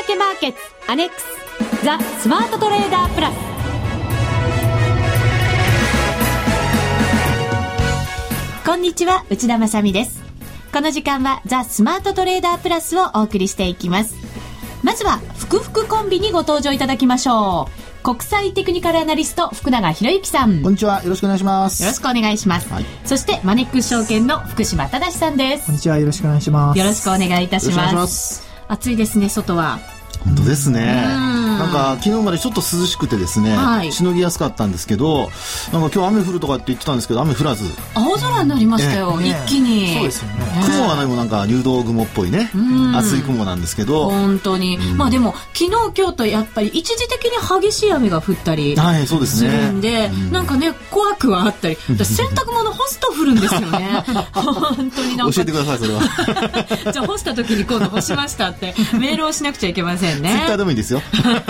明けマーケッツアネックスザ・スマートトレーダープラス。こんにちは内田まさです。この時間はザ・スマートトレーダープラスをお送りしていきます。まずはふくふくコンビにご登場いただきましょう。国際テクニカルアナリスト福永博之さん。こんにちはよろしくお願いします。よろしくお願いします、はい、そしてマネックス証券の福島正さんです。こんにちはよろしくお願いします。よろしくお願いいたします暑いですね外は。本当ですねなんか昨日までちょっと涼しくてですね、はい、しのぎやすかったんですけどなんか今日雨降るとかって言ってたんですけど雨降らず。青空になりましたよ、一気に。そうですよね。雲はねもなんか入道雲っぽいね。厚い雲なんですけど。本当に、まあでも昨日今日とやっぱり一時的に激しい雨が降ったりするんで、なんかね怖くはあったり。洗濯物干すと降るんですよね。本当になんか。教えてくださいそれは。じゃあ干した時に今度干しましたって。メールをしなくちゃいけませんね。ツイッターでもいいですよ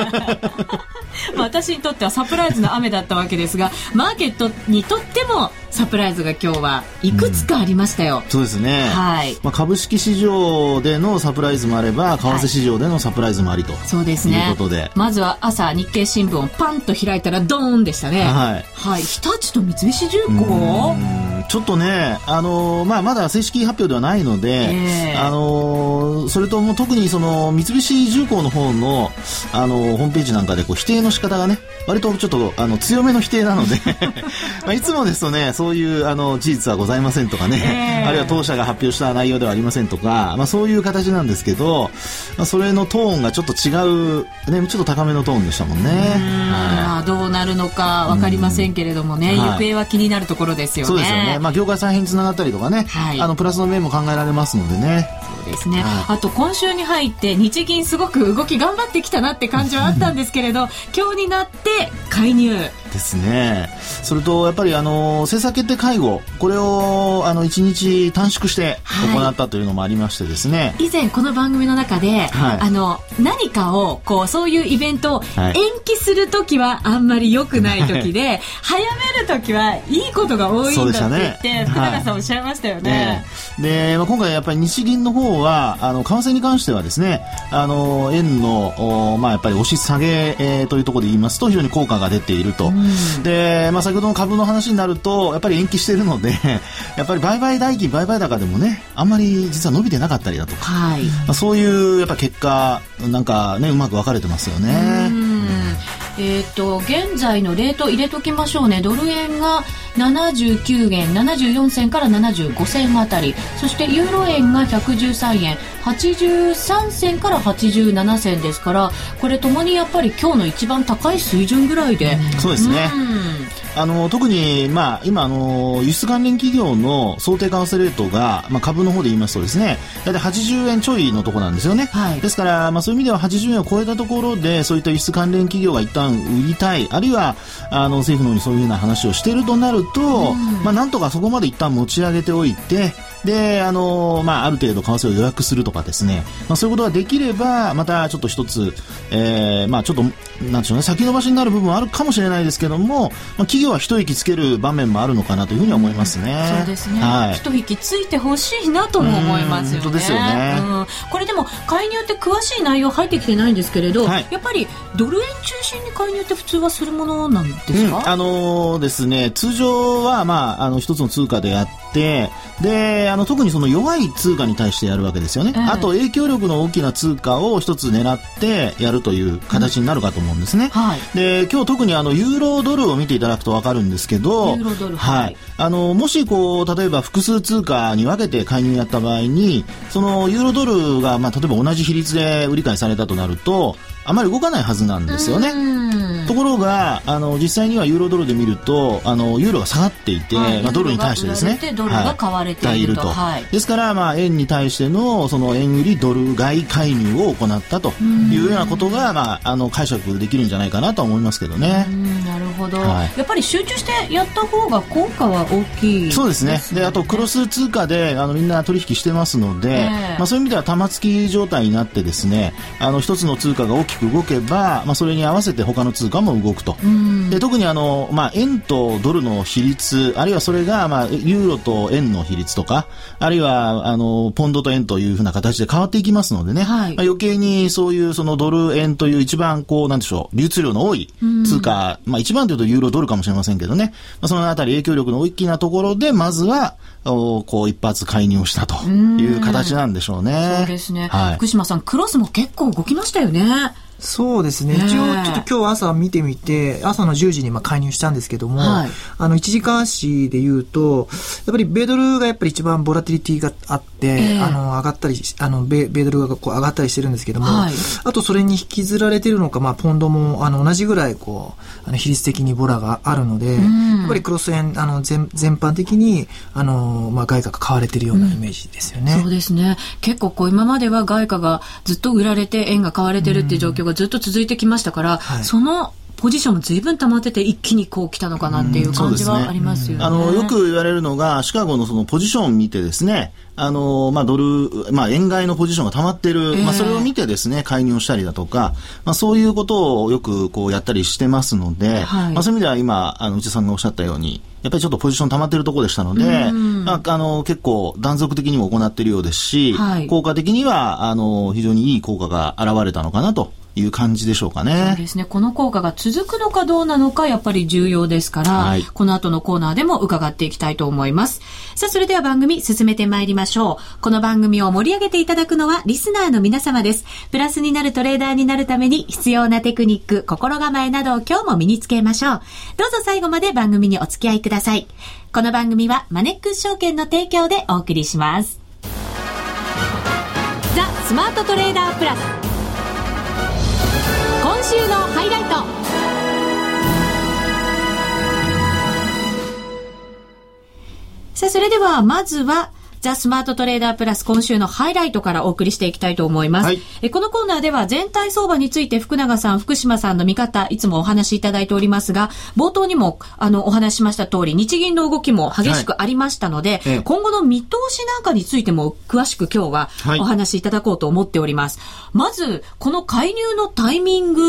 私にとってはサプライズの雨だったわけですがマーケットにとってもサプライズが今日はいくつかありましたよ、うん、そうですね、はい。まあ、株式市場でのサプライズもあれば為替市場でのサプライズもありと、はい、そうですね。いうことで。まずは朝日経新聞をパンと開いたらドーンでしたね。はい、はい、日立と三菱重工？ちょっとね、あのー、まあ、まだ正式発表ではないので、えー、あのー、それとも特にその三菱重工の方の、あのー、ホームページなんかでこう否定の仕方がね割とちょっとあの強めの否定なので まあいつもですとねそういうあの事実はございませんとかね、えー、あるいは当社が発表した内容ではありませんとか、まあ、そういう形なんですけど、まあ、それのトーンがちょっと違う、ね、ちょっと高めのトーンでしたもんね。はい、どうなるのか分かりませんけれどもね、行方は気になるところですよね。そうですよね、まあ、業界再編につながったりとかね、はい、あのプラスの面も考えられますのでね。そうですね、はい、あと今週に入って日銀すごく動き頑張ってきたなって感じはあったんですけれど 今日になって介入ですね。それと、やっぱり、あの、政策決定会合、これを、あの、一日短縮して行ったというのもありましてですね。はい、以前、この番組の中で、はい、あの、何かを、こう、そういうイベントを延期するときはあんまり良くないときで、はい、早めるときはいいことが多いんだって言って、ね、福永さんおっしゃいましたよね。で、まあ、今回やっぱり日銀の方は、あの、為替に関してはですね、あの、円の、おまあ、やっぱり押し下げ、えー、というところで言いますと、非常に効果が出ていると。で、まあ、先ほどの株の話になると、やっぱり延期しているので、やっぱり売買代金、売買高でもね、あんまり実は伸びてなかったりだとか、はい、まあ、そういうやっぱ結果、なんかね、うまく分かれてますよね。えっ、ー、と、現在のレート入れときましょうね。ドル円が79円74銭から75銭あたり。そしてユーロ円が113円83銭から87銭ですから、これともにやっぱり今日の一番高い水準ぐらいで。そうですね。あの特に、まあ、今あの、輸出関連企業の想定為替レートが、まあ、株の方で言いますとですね大体80円ちょいのところなんですよね、はい、ですから、まあ、そういう意味では80円を超えたところでそういった輸出関連企業が一旦売りたいあるいはあの政府の方にそういうふうな話をしているとなると、まあ、なんとかそこまで一旦持ち上げておいてで、あのまあ、ある程度為替を予約するとかですね、まあ、そういうことができれば、またちょっと一つ、えー、まあ、ちょっと、なんでしょうね、先延ばしになる部分はあるかもしれないですけども、まあ、企業は一息つける場面もあるのかなというふうに思いますね。うん、そうですね。はい、一息ついてほしいなとも思いますよね。本当ですよね、うん。これでも、介入って詳しい内容入ってきてないんですけれど、はい、やっぱりドル円中心に介入って普通はするものなんですか、うん、あのー、ですね、通常は、まあ、あの、一つの通貨であって、で、あの特にその弱い通貨に対してやるわけですよね、えー、あと影響力の大きな通貨を一つ狙ってやるという形になるかと思うんですね、うん。はい、で今日特にあのユーロドルを見ていただくと分かるんですけどはい、あのもしこう例えば複数通貨に分けて介入やった場合にそのユーロドルが、まあ、例えば同じ比率で売り買いされたとなるとあまり動かないはずなんですよね。ところがあの実際にはユーロドルで見るとあのユーロが下がっていて、はい、まあ、ドルに対してですね。ドルが買われていると、はい、ですから、まあ、円に対してのその円売りドル買い介入を行ったというようなことが、まあ、あの解釈できるんじゃないかなと思いますけどね。なるほど、はい、やっぱり集中してやった方が効果は大きい、ね、そうですね。であとクロス通貨であのみんな取引してますので、えー、まあ、そういう意味では玉突き状態になってですねあの一つの通貨が大ききく動けば、まあ、それに合わせて他の通貨も動くと。で特にあの、まあ、円とドルの比率、あるいはそれが、まあ、ユーロと円の比率とか、あるいは、あの、ポンドと円というふうな形で変わっていきますのでね、はい、まあ、余計にそういうそのドル円という一番こう、なんでしょう、流通量の多い通貨、まあ、一番というとユーロドルかもしれませんけどね、まあ、そのあたり影響力の大きなところで、まずは、こう一発介入したという形なんでしょうね。そうですね。はい、福島さん、クロスも結構動きましたよね。そうですね。一応、ちょっと今日朝見てみて、朝の10時にまあ介入したんですけども、はい、あの、1時間足で言うと、やっぱり米ドルがやっぱり一番ボラティリティがあって、えー、あの、上がったり、あの、米米ドルがこう上がったりしてるんですけども、はい、あとそれに引きずられてるのか、まあ、ポンドも、あの、同じぐらい、こう、あの、比率的にボラがあるので、やっぱりクロス円、あの、全、全般的に、あの、まあ、外貨が買われてるようなイメージですよね。うん、そうですね。結構こう、今までは外貨がずっと売られて円が買われてるっていう状況がずっと続いてきましたから、はい、そのポジションも随分溜まってて一気にこう来たのかなっていう感じはありますよね。あのよく言われるのがシカゴのそのポジションを見てですね、あのまあドルまあ円買いのポジションが溜まってる、えー、まあそれを見てですね介入したりだとか、まあそういうことをよくこうやったりしてますので、はい、まあそういう意味では今あの内さんがおっしゃったように。やっぱりちょっとポジション溜まってるところでしたので、まあ、あの、結構断続的にも行っているようですし、はい、効果的には、あの、非常にいい効果が現れたのかなという感じでしょうかね。そうですね。この効果が続くのかどうなのか、やっぱり重要ですから、はい、この後のコーナーでも伺っていきたいと思います。さあ、それでは番組進めてまいりましょう。この番組を盛り上げていただくのはリスナーの皆様です。プラスになるトレーダーになるために必要なテクニック、心構えなどを今日も身につけましょう。どうぞ最後まで番組にお付き合いください。この番組はマネックス証券の提供でお送りします。ザ・スマートトレーダープラス。週のハイライト。さあ、それでは、まずは、ザ・スマートトレーダープラス今週のハイライトからお送りしていきたいと思います。はい、えこのコーナーでは全体相場について福永さん、福島さんの見方、いつもお話しいただいておりますが、冒頭にもあのお話しました通り、日銀の動きも激しくありましたので、はい、今後の見通しなんかについても詳しく今日はお話しいただこうと思っております。はい、まず、この介入のタイミング、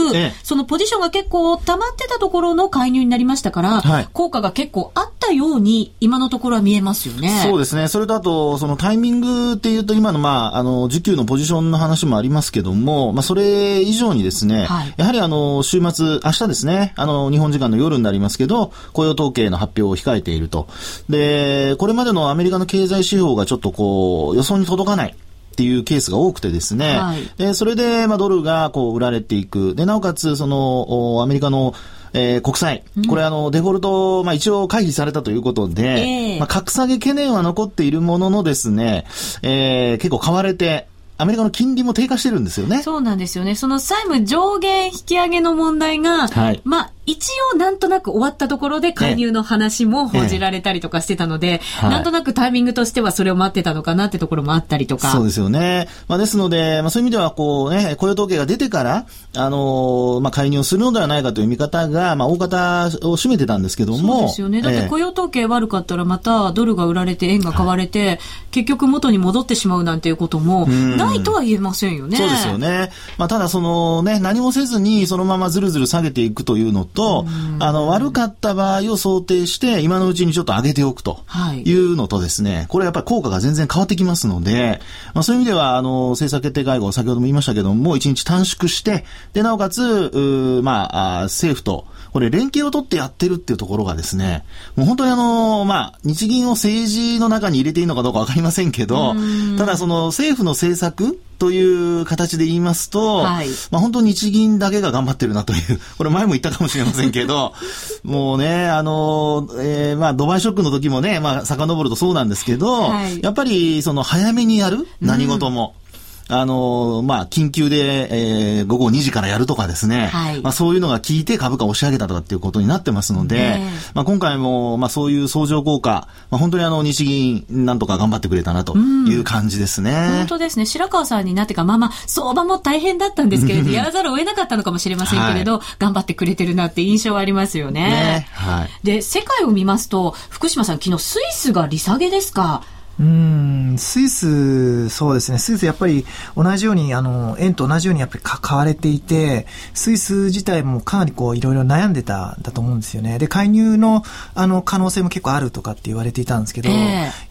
そのポジションが結構溜まってたところの介入になりましたから、効果が結構あったように今のところは見えますよね。そうですね。それとあと、そのタイミンググっていうと、今の、まあ、あの、需給のポジションの話もありますけども、まあ、それ以上にですね、はい、やはりあの、週末、明日ですね、あの、日本時間の夜になりますけど、雇用統計の発表を控えていると。で、これまでのアメリカの経済指標がちょっとこう、予想に届かない。っていうケースが多くてですね、はい、でそれで、まあ、ドルがこう売られていく。で、なおかつ、その、アメリカのえー、国債、これあの、デフォルト、まあ一応回避されたということで、えー、まあ格下げ懸念は残っているもののですね、えー、結構買われて、アメリカの金利も低下してるんですよね。そうなんですよね。その債務上限引き上げの問題が、はい、まあ、一応なんとなく終わったところで介入の話も報じられたりとかしてたので、ええなんとなくタイミングとしてはそれを待ってたのかなってところもあったりとか。そうですよね。まあ、ですので、まあ、そういう意味では、こうね、雇用統計が出てから、あのー、まあ、介入をするのではないかという見方が、まあ、大方を占めてたんですけども。そうですよね。だって雇用統計悪かったらまたドルが売られて円が買われて、はい、結局元に戻ってしまうなんていうことも、ないとは言えませんよね。そうですよね。まあ、ただそのね、何もせずにそのままずるずる下げていくというのと、ああの、悪かった場合を想定して、今のうちにちょっと上げておくとい。うのとですね、はい、これやっぱり効果が全然変わってきますので、まあそういう意味では、あの、政策決定会合、先ほども言いましたけども、1日短縮して、で、なおかつ、まあ、政府と、これ連携を取ってやってるっていうところがですね、もう本当にあの、まあ、日銀を政治の中に入れていいのかどうかわかりませんけど、ただその政府の政策という形で言いますと、はい、まあ本当日銀だけが頑張ってるなという、これ前も言ったかもしれませんけど、もうね、あの、えー、まあドバイショックの時もね、まあ遡るとそうなんですけど、はい、やっぱりその早めにやる何事も。うんあの、まあ、緊急で、えー、午後2時からやるとかですね、はい、まあ、そういうのが効いて株価を押し上げたとかっていうことになってますので、ね、まあ、今回も、まあ、そういう相乗効果、まあ、本当にあの、日銀、なんとか頑張ってくれたなという感じですね。本当ですね。白川さんになってか、まあまあ、相場も大変だったんですけれど、やらざるを得なかったのかもしれませんけれど、はい、頑張ってくれてるなって印象はありますよね。ねはい。で、世界を見ますと、福島さん、昨日スイスが利下げですか？うん、スイス、そうですね。スイスやっぱり同じように、あの、円と同じようにやっぱり買われていて、スイス自体もかなりこう、いろいろ悩んでたんだと思うんですよね。で、介入の、あの、可能性も結構あるとかって言われていたんですけど、えー、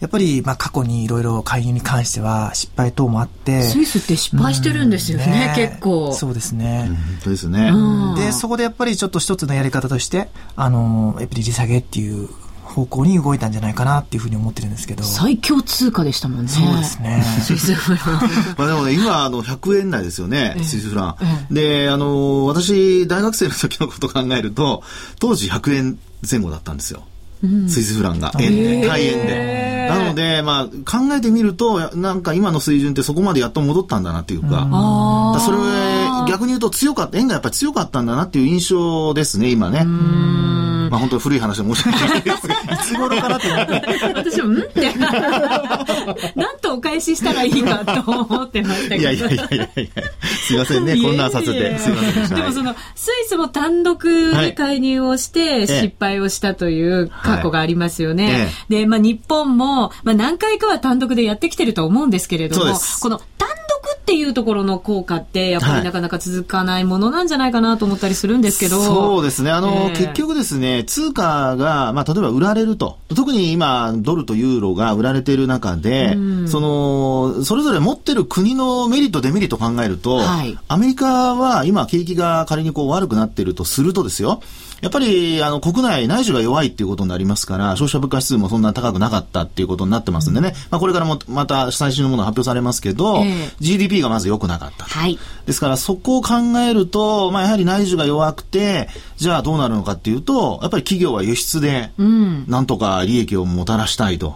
やっぱり、まあ、過去にいろいろ介入に関しては失敗等もあって。スイスって失敗してるんですよね、ね結構。そうですね。本当ですね。で、そこでやっぱりちょっと一つのやり方として、あの、やっぱり利下げっていう、方向に動いたんじゃないかなっていうふうに思ってるんですけど。最強通貨でしたもんね。そうですね。スイスフラン。まあでもね、今、あの、100円台ですよね、スイスフラン。で、あの、私、大学生の時のことを考えると、当時100円前後だったんですよ。スイスフランが円で、対円で。なので、まあ、考えてみると、なんか今の水準ってそこまでやっと戻ったんだなっていうか、それ逆に言うと強かった、円がやっぱり強かったんだなっていう印象ですね、今ね。まあ本当に古い話で申し訳ないですが、いつ頃かなって思って。私も、んって。なんとお返ししたらいいかと思ってましたけど。いやいやいやいやすいませんね、こんなさせて。すいませんでした。でもその、スイスも単独で介入をして失敗をしたという過去がありますよね。で、まあ日本も、まあ何回かは単独でやってきてると思うんですけれども、この単っていうところの効果って、やっぱりなかなか続かないものなんじゃないかなと思ったりするんですけど。そうですね。あの、えー、結局ですね、通貨が、まあ、例えば売られると。特に今、ドルとユーロが売られている中で、うん、その、それぞれ持ってる国のメリット、デメリットを考えると、はい、アメリカは今、景気が仮にこう悪くなっているとするとですよ、やっぱり、あの、国内、内需が弱いっていうことになりますから、消費者物価指数もそんな高くなかったっていうことになってますんでね、うん、まあ、これからもまた最新のものが発表されますけど、えー、GDP がまず良くなかった。はい。ですから、そこを考えると、まあ、やはり内需が弱くて、じゃあどうなるのかっていうと、やっぱり企業は輸出で、なんとか利益をもたらしたいと。っ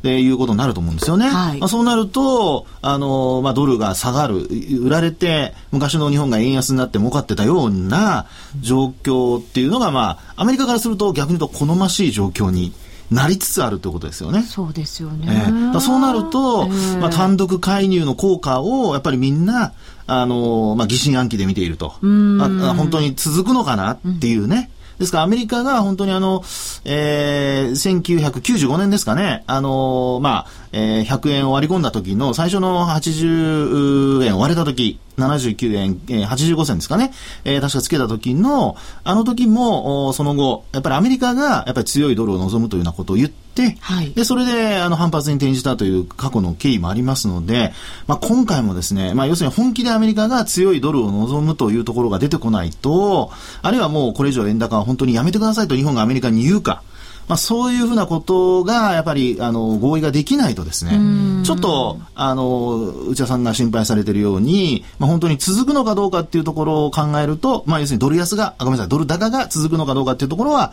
ていうことになると思うんですよね。はい、まあ、そうなると、あの、まあ、ドルが下がる、売られて、昔の日本が円安になって儲かってたような状況っていうのが、まあ、アメリカからすると逆に言うと好ましい状況になりつつあるということですよね。そうですよね。えー、そうなると、えー、まあ、単独介入の効果を、やっぱりみんな、あの、まあ、疑心暗鬼で見ていると。あ本当に続くのかなっていうね。ですからアメリカが本当にあの、えー、1995年ですかね、あのー、まあ、えー、100円を割り込んだ時の最初の80円割れた時、79円、えー、85銭ですかね、えー、確かつけた時の、あの時も、その後、やっぱりアメリカがやっぱり強いドルを望むというようなことを言って、はい、で、それで、あの、反発に転じたという過去の経緯もありますので、まあ、今回もですね、まあ、要するに本気でアメリカが強いドルを望むというところが出てこないと、あるいはもうこれ以上円高は本当にやめてくださいと日本がアメリカに言うか、まあ、そういうふうなことが、やっぱり、あの、合意ができないとですね、ちょっと、あの、内田さんが心配されているように、まあ、本当に続くのかどうかっていうところを考えると、まあ、要するにドル安が、あごめんなさい、ドル高が続くのかどうかっていうところは、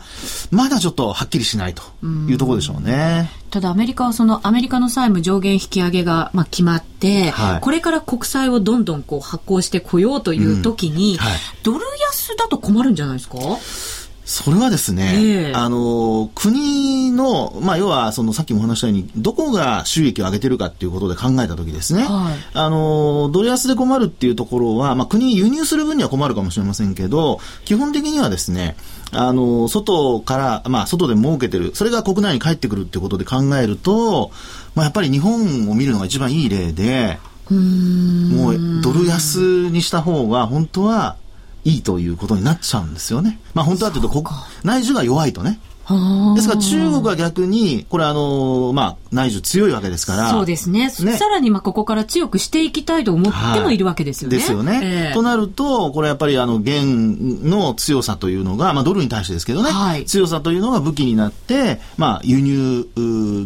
まだちょっとはっきりしないというところでしょうね。うただアメリカはそのアメリカの債務上限引き上げがまあ決まって、はい、これから国債をどんどんこう発行してこようという時に、うん。はい、ドル安だと困るんじゃないですか？それはですね、えー、あの、国の、まあ、要は、その、さっきも話したように、どこが収益を上げてるかっていうことで考えたときですね、はい、あの、ドル安で困るっていうところは、まあ、国に輸入する分には困るかもしれませんけど、基本的にはですね、あの、外から、まあ、外で儲けてる、それが国内に帰ってくるっていうことで考えると、まあ、やっぱり日本を見るのが一番いい例で、もう、ドル安にした方が、本当はいいということになっちゃうんですよね。まあ本当はというと、内需が弱いとね。ですから中国は逆に、これあの、まあ、内需強いわけですから。そうですね。ねさらにまあここから強くしていきたいと思ってもいるわけですよね。ですよね。えー、となると、これやっぱりあの、元の強さというのが、まあドルに対してですけどね、はい、強さというのが武器になって、まあ輸入、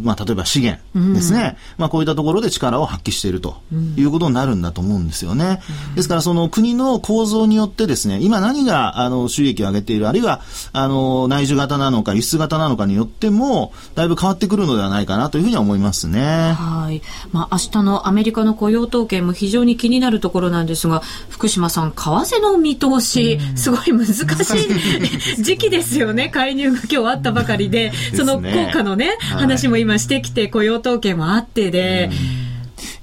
まあ例えば資源ですね、うん、まあこういったところで力を発揮しているということになるんだと思うんですよね。うん、ですからその国の構造によってですね、今何があの収益を上げている、あるいはあの内需型なのか輸出型なのかによっても、だいぶ変わってくるのではないかなというふうには思いますね。はい。まあ、明日のアメリカの雇用統計も非常に気になるところなんですが、福島さん、為替の見通し、すごい難しい時期ですよね。介入が今日あったばかりで、その効果のね、話も今してきて、雇用統計もあってで、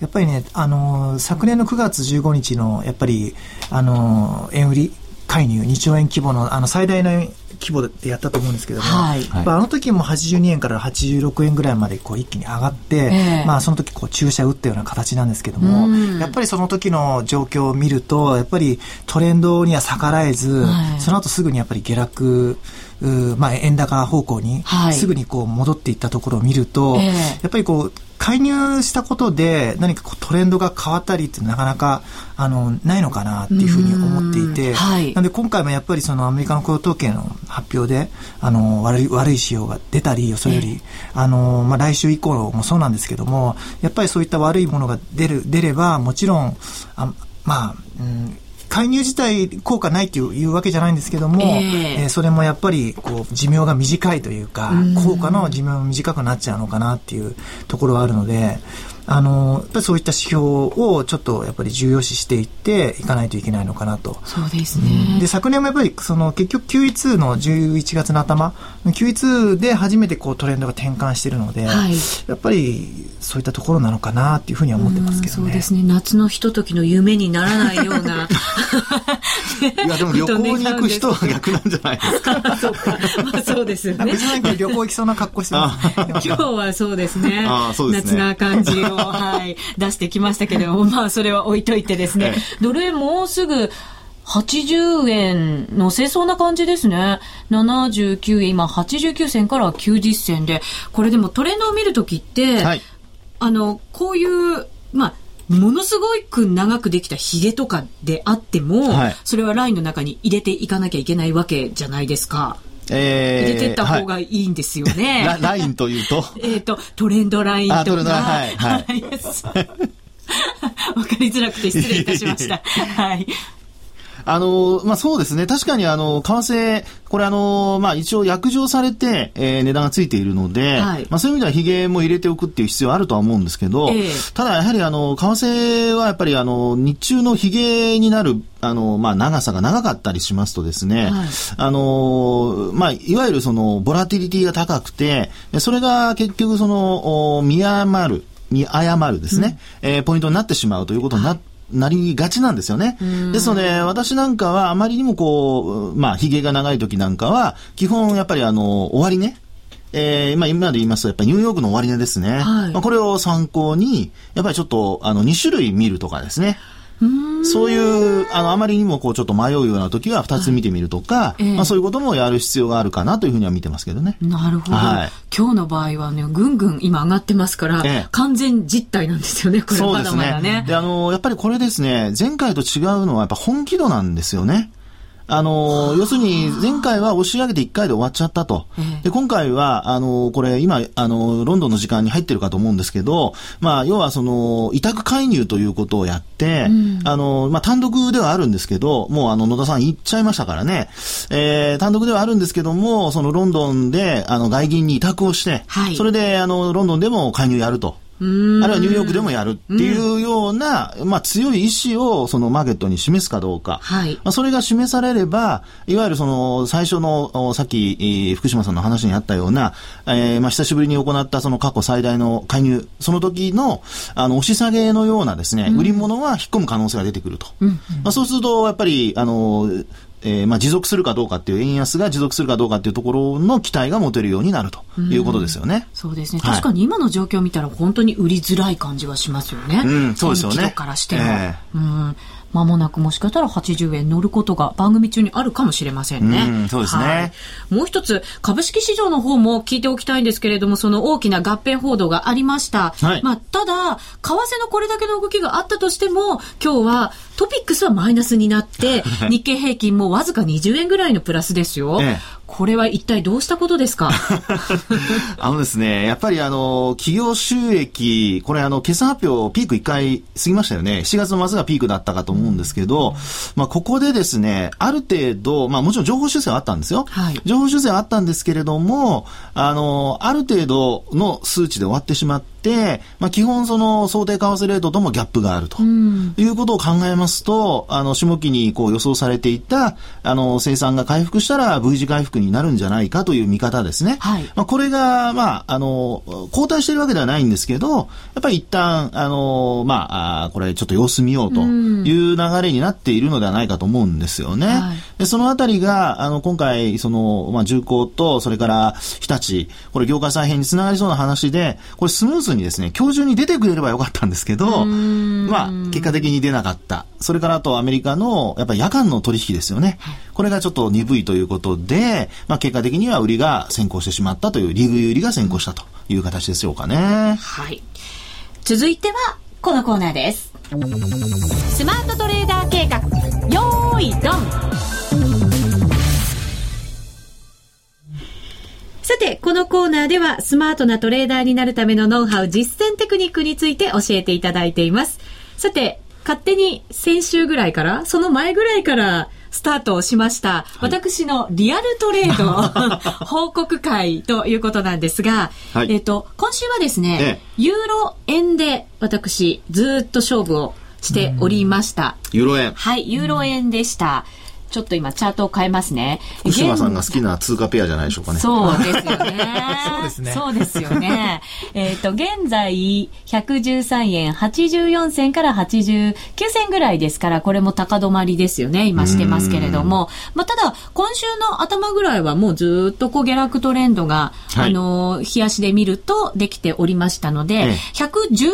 やっぱりね、あの、昨年の9月15日の、やっぱり、あの、円売り介入、2兆円規模の、あの、最大の規模でやったと思うんですけども、はい、あの時も82円から86円ぐらいまでこう一気に上がって、えー、まあその時こう注射打ったような形なんですけども、やっぱりその時の状況を見ると、やっぱりトレンドには逆らえず、はい、その後すぐにやっぱり下落、まあ、円高方向にすぐにこう戻っていったところを見ると、はい、やっぱりこう介入したことで何かこうトレンドが変わったりってなかなかあのないのかなっていうふうに思っていて、はい、なんで今回もやっぱりそのアメリカの雇用統計の発表であの悪い悪い指標が出たりそれより、あのまあ、来週以降もそうなんですけどもやっぱりそういった悪いものが出る出ればもちろんあまあ、うん介入自体効果ないというわけじゃないんですけども、えー、えー、それもやっぱりこう寿命が短いというか、効果の寿命が短くなっちゃうのかなっていうところがあるので、あの、やっぱりそういった指標をちょっとやっぱり重要視していっていかないといけないのかなと。そうですね。で、昨年もやっぱりその結局 QE2 の11月の頭、QE2 で初めてこうトレンドが転換しているので、はい、やっぱりそういったところなのかなっていうふうには思ってますけどね。そうですね。夏のひとときの夢にならないような。いや、でも旅行に行く人は逆なんじゃないですか。そうか。まあそうですよね。旅行行きそうな格好してます、今日はそうですね。あそうですね。夏な感じを。はい、出してきましたけれども、まあ、それは置いといてですね、ドル円もうすぐ、80円乗せそうな感じですね。79円、今89銭から90銭で、これでもトレンドを見るときって、はい、あの、こういう、まあ、ものすごく長くできたヒゲとかであっても、はい、それはラインの中に入れていかなきゃいけないわけじゃないですか。えー、入れてった方がいいんですよね。はい、ラインというと？えっと、トレンドラインとか。トレンドライン。はい。はい、わかりづらくて失礼いたしました。はい。あの、まあ、そうですね。確かにあの、為替、これあの、まあ、一応約定されて、えー、値段がついているので、はい、まあ、そういう意味ではヒゲも入れておくっていう必要はあるとは思うんですけど、えー、ただやはりあの、為替はやっぱりあの、日中のヒゲになる、あの、まあ、長さが長かったりしますとですね、はい、あの、まあ、いわゆるその、ボラティリティが高くて、それが結局その、見誤る、見誤るですね、うん、えー、ポイントになってしまうということになって、なりがちなんですよね。ですので、私なんかはあまりにもこう、まあ、髭が長い時なんかは、基本やっぱりあの、終わりね。えー、まあ今で言いますと、やっぱりニューヨークの終値ですね。はい、まあこれを参考に、やっぱりちょっと、あの、2種類見るとかですね。そういう、あの、あまりにもこう、ちょっと迷うような時は2つ見てみるとか、はいえー、まあそういうこともやる必要があるかなというふうには見てますけどね。なるほど。はい、今日の場合はね、ぐんぐん今上がってますから、えー、完全実態なんですよね、これまだまだね。ねで、あの、やっぱりこれですね、前回と違うのはやっぱ本気度なんですよね。あの、要するに、前回は押し上げて1回で終わっちゃったと。で、今回は、あの、これ、今、あの、ロンドンの時間に入ってるかと思うんですけど、まあ、要はその、委託介入ということをやって、うん、あの、まあ、単独ではあるんですけど、もうあの、野田さん言っちゃいましたからね、えー、単独ではあるんですけども、そのロンドンで、あの、外銀に委託をして、はい、それで、あの、ロンドンでも介入やると。あるいはニューヨークでもやるっていうような、まあ、強い意志をそのマーケットに示すかどうか、はい、まあ、それが示されれば、いわゆるその最初のさっき、福島さんの話にあったような、えー、まあ久しぶりに行ったその過去最大の介入、その時のあの押し下げのようなですね、売り物は引っ込む可能性が出てくると。うんうん、まあ、そうすると、やっぱり、あの、えー、まあ持続するかどうかっていう円安が持続するかどうかっていうところの期待が持てるようになるということですよね。うそうですね。確かに今の状況を見たら本当に売りづらい感じはしますよね。うん、そうですよね。からしても。えー、うんまもなくもしかしたら80円乗ることが番組中にあるかもしれませんね。うん、そうですね、はい、もう一つ、株式市場の方も聞いておきたいんですけれども、その大きな合併報道がありました。はい、まあ、ただ、為替のこれだけの動きがあったとしても、今日はトピックスはマイナスになって、日経平均もわずか20円ぐらいのプラスですよ。ええこれは一体どうしたことですか？あのですね、やっぱりあの、企業収益、これあの、決算発表ピーク1回過ぎましたよね。7月の末がピークだったかと思うんですけど、うん、まあここでですね、ある程度、まあもちろん情報修正はあったんですよ。はい、情報修正はあったんですけれども、あの、ある程度の数値で終わってしまって、、まあ、基本その想定為替レートともギャップがあると、いうことを考えますと、あの、下期にこう予想されていた、あの、生産が回復したら V 字回復クになるんじゃないかという見方ですね。はい、まあ、これが、まあ、あの、後退してるわけではないんですけど、やっぱり一旦、あの、まあ、あこれちょっと様子見ようという流れになっているのではないかと思うんですよね。はい、でそのあたりが、あの、今回、その、まあ、重工と、それから日立、これ業界再編につながりそうな話で、これスムーズにですね、今日中に出てくれればよかったんですけど、まあ、結果的に出なかった。それからあとアメリカの、やっぱり夜間の取引ですよね。これがちょっと鈍いということで、まあ、結果的には売りが先行してしまったという、リグ売りが先行したという形でしょうかね。はい。続いては、このコーナーです。スマートトレーダー計画、よーい、ドンさて、このコーナーではスマートなトレーダーになるためのノウハウ、実践テクニックについて教えていただいています。さて、勝手に先週ぐらいから、その前ぐらいからスタートをしました、はい、私のリアルトレード 報告会ということなんですが、はい、えっ、と、今週はですね、ええ、ユーロ円で私ずっと勝負をしておりました。ユーロ円。はい、ユーロ円でした。うんちょっと今チャートを変えますね。福島さんが好きな通貨ペアじゃないでしょうかね。そうですよね。そうですね。そうですよね。えっと、現在、113円84銭から89銭ぐらいですから、これも高止まりですよね。今してますけれども。まあ、ただ、今週の頭ぐらいはもうずっとこう下落トレンドが、はい、あの、冷やしで見るとできておりましたので、ええ、112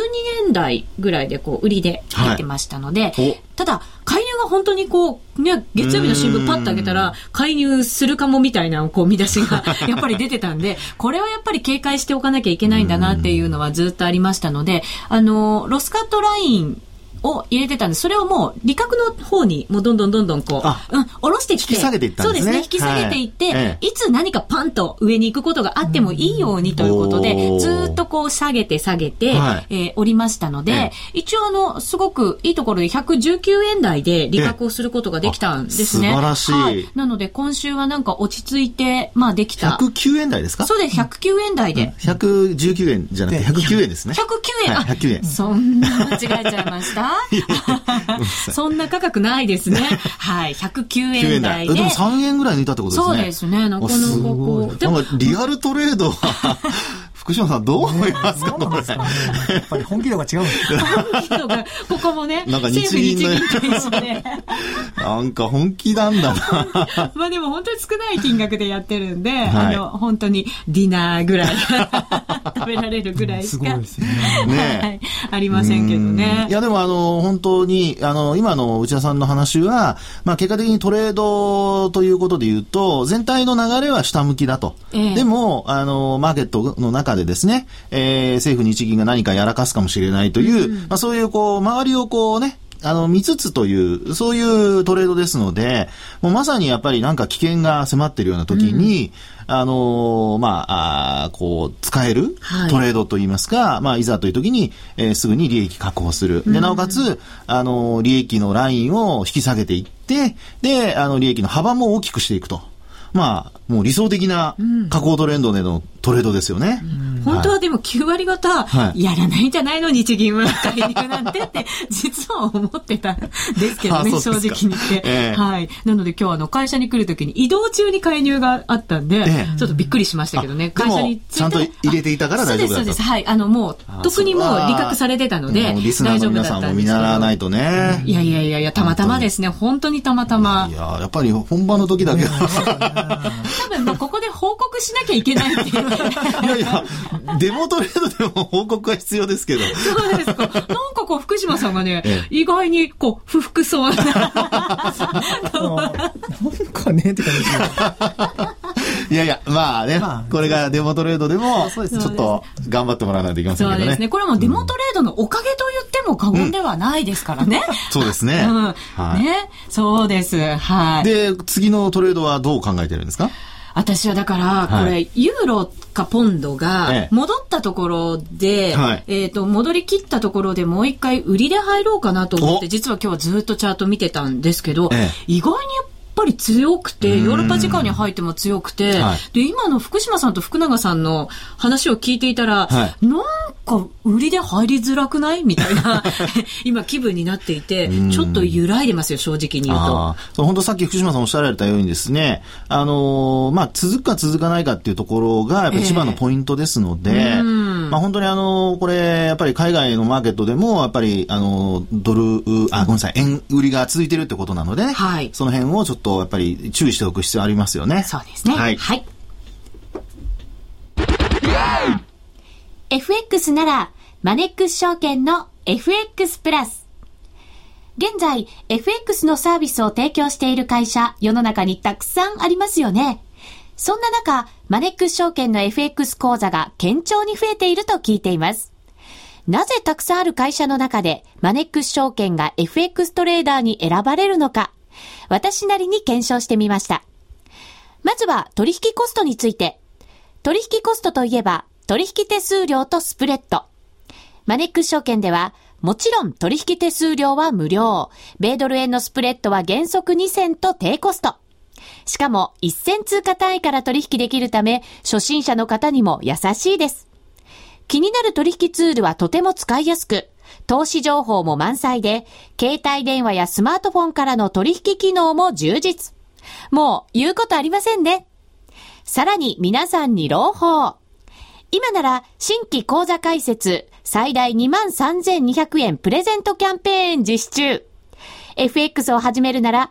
円台ぐらいでこう、売りで入ってましたので、はい、ただ、介入が本当にこう、ね、月曜日の新聞パッと開けたら、介入するかもみたいな、こう、見出しが やっぱり出てたんで、これはやっぱり警戒しておかなきゃいけないんだなっていうのはずっとありましたので、あの、ロスカットラインを入れてたんで、それをもう、利確の方に、もうどんどんどんどんこう、うん、下ろしてきて。引き下げていったんですね。そうですね。引き下げていって、はい、いつ何かパンと上に行くことがあってもいいようにということで、ずっとこう下げて下げて、はい、えー、おりましたので、一応あの、すごくいいところで119円台で利確をすることができたんですね。素晴らしい。はい。なので今週はなんか落ち着いて、まあできた。109円台ですか？そうです、109円台で。うん、119円じゃなくて109円ですね。109円。はい、109円。そんな間違えちゃいました そんな価格ないですね。はい、109円台で。でも3円ぐらい抜いたってことですね。そうですね、なかなかこう。でも、リアルトレードは 福島さんどう思いますか、ね、やっぱり本気度が違うんです本気度が、ここもね、なんか日銀の、なんか本気なんだな。まあでも本当に少ない金額でやってるんで、はい、あの、本当にディナーぐらい食べられるぐらいしか、ねはい、ありませんけどね。いやでもあの、本当に、あの、今の内田さんの話は、まあ結果的にトレードということで言うと、全体の流れは下向きだと。えー、でも、あの、マーケットの中でですね、えー、政府日銀が何かやらかすかもしれないという、うん、まあ、そういうこう、周りをこうね、あの、見つつという、そういうトレードですので、もうまさにやっぱりなんか危険が迫っているような時に、うん、あのまあ、あこう、使えるトレードといいますか、はい、まあ、いざという時に、えー、すぐに利益確保する。で、なおかつ、あの利益のラインを引き下げていって、で、あの、利益の幅も大きくしていくと。まあ、もう理想的な加工トレンドでのトレードですよね。本当はでも9割方、やらないんじゃないの、日銀は介入なんてって、実は思ってたんですけどね、正直に言って、えー、はい。なので今日あの会社に来るときに移動中に介入があったんで、えー、ちょっとびっくりしましたけどね、会社にちゃんと入れていたから大丈夫だそうです、そうです。はい。あのもう、特にもう利確されてたので、リスナーの皆さんも見習わないとね。いやいやいやいや、たまたまですね、本当にたまたま。いや、やっぱり本番の時だけは。多分、まあ、ここで報告しなきゃいけないっていう。いやいや、デモトレードでも報告は必要ですけど。そうですか。なんかこう、福島さんがね、ええ、意外にこう、不服そうな。なんかね、って感じ。いやいや、まあね、まあ、これがデモトレードでも、ちょっと頑張ってもらわないといけませんけどね。そうですね。これもデモトレードのおかげと言っても過言ではないですからね。うん、そうですね。うん。はい、ね。そうです。はい。で、次のトレードはどう考えてるんですか？私はだから、これ、ユーロかポンドが戻ったところで、えっ、と、戻り切ったところでもう一回売りで入ろうかなと思って、実は今日はずっとチャート見てたんですけど、意外にやっぱり強くて、ヨーロッパ時間に入っても強くて、で、今の福島さんと福永さんの話を聞いていたら、なんか売りで入りづらくない？みたいな 今気分になっていて、ちょっと揺らいでますよ、正直に言うと。そう本当さっき福島さんおっしゃられたようにですね、あのー、まあ、続くか続かないかっていうところが、やっぱり一番のポイントですので、えー、まあ、本当にあのー、これ、やっぱり海外のマーケットでも、やっぱり、あのー、ドル、あ、ごめんなさい、円売りが続いてるってことなのでね、はい、その辺をちょっとやっぱり注意しておく必要ありますよね。そうですね。はい。はい FX なら、マネックス証券の FX プラス。現在、FX のサービスを提供している会社、世の中にたくさんありますよね。そんな中、マネックス証券の FX 講座が堅調に増えていると聞いています。なぜたくさんある会社の中で、マネックス証券が FX トレーダーに選ばれるのか、私なりに検証してみました。まずは取引コストについて。取引コストといえば、取引手数料とスプレッド。マネックス証券では、もちろん取引手数料は無料。米ドル円のスプレッドは原則2銭と低コスト。しかも1銭通貨単位から取引できるため、初心者の方にも優しいです。気になる取引ツールはとても使いやすく、投資情報も満載で、携帯電話やスマートフォンからの取引機能も充実。もう言うことありませんね。さらに皆さんに朗報。今なら新規講座開設最大23,200円プレゼントキャンペーン実施中。FX を始めるなら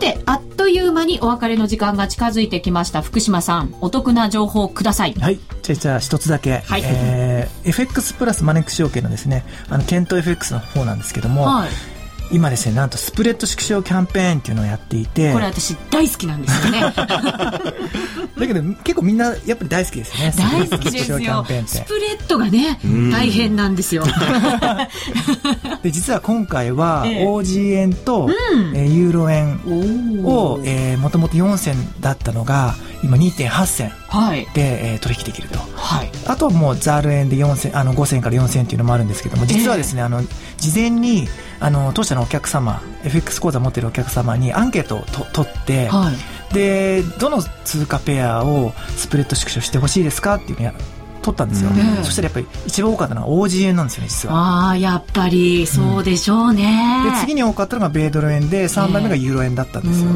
て、あっという間にお別れの時間が近づいてきました。福島さん、お得な情報ください。はい。じゃあ、じゃあ一つだけ。はい。えー、FX プラスマネックス証券のですね、あの、ケント FX の方なんですけども、はい。今ですねなんとスプレッド縮小キャンペーンっていうのをやっていてこれ私大好きなんですよね。だけど結構みんなやっぱり大好きですね大好きですよ。スプレッドがね大変なんですよ。で実は今回は OG 円と、えー、ユーロ円をもともと4銭だったのが今2.8銭で、はい、えー、取引できると、はい、あとはもうザール円で4銭あの5銭から4銭っていうのもあるんですけども実はですね、えー、あの事前にあの当社のお客様 FX 口座持ってるお客様にアンケートをと取って、はい、でどの通貨ペアをスプレッド縮小してほしいですかっていうの取ったんですよ、うん、そしたらやっぱり一番多かったのは OG 円なんですよね実は。ああやっぱりそうでしょうね、うん、で次に多かったのが米ドル円で3番目がユーロ円だったんですよ、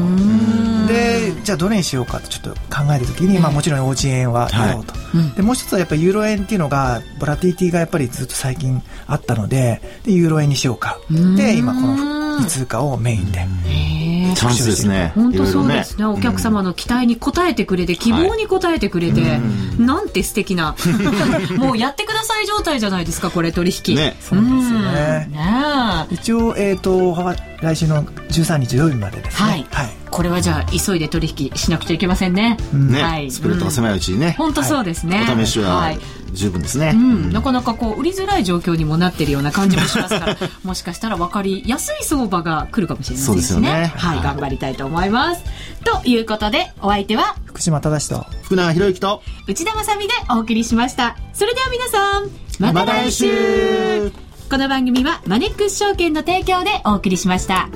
でじゃあどれにしようかとちょっと考えた時に、まあ、もちろん OG 円はやろうと、はい、でもう一つはやっぱりユーロ円っていうのがボラティティがやっぱりずっと最近あったのででユーロ円にしようか。で今この2通貨をメインで。チャンスですね。本当そうですね。お客様の期待に応えてくれて、希望に応えてくれて、なんて素敵な。もうやってください状態じゃないですか、これ取引。ね。そうですよね。一応、えっと、来週の13日土曜日までですね。はい。これはじゃあ急いで取引しなくちゃいけませんね。ね。はい。スプレッドが狭いうちにね。本当そうですね。お試しは十分ですね。なかなかこう売りづらい状況にもなってるような感じもしますから、もしかしたら分かりやすい相場が来るかもしれないですね。ねはい、頑張りたいと思います。ということで、お相手は福島正と福永博之と内田まさみでお送りしました。それでは皆さん、また来週この番組はマネックス証券の提供でお送りしました。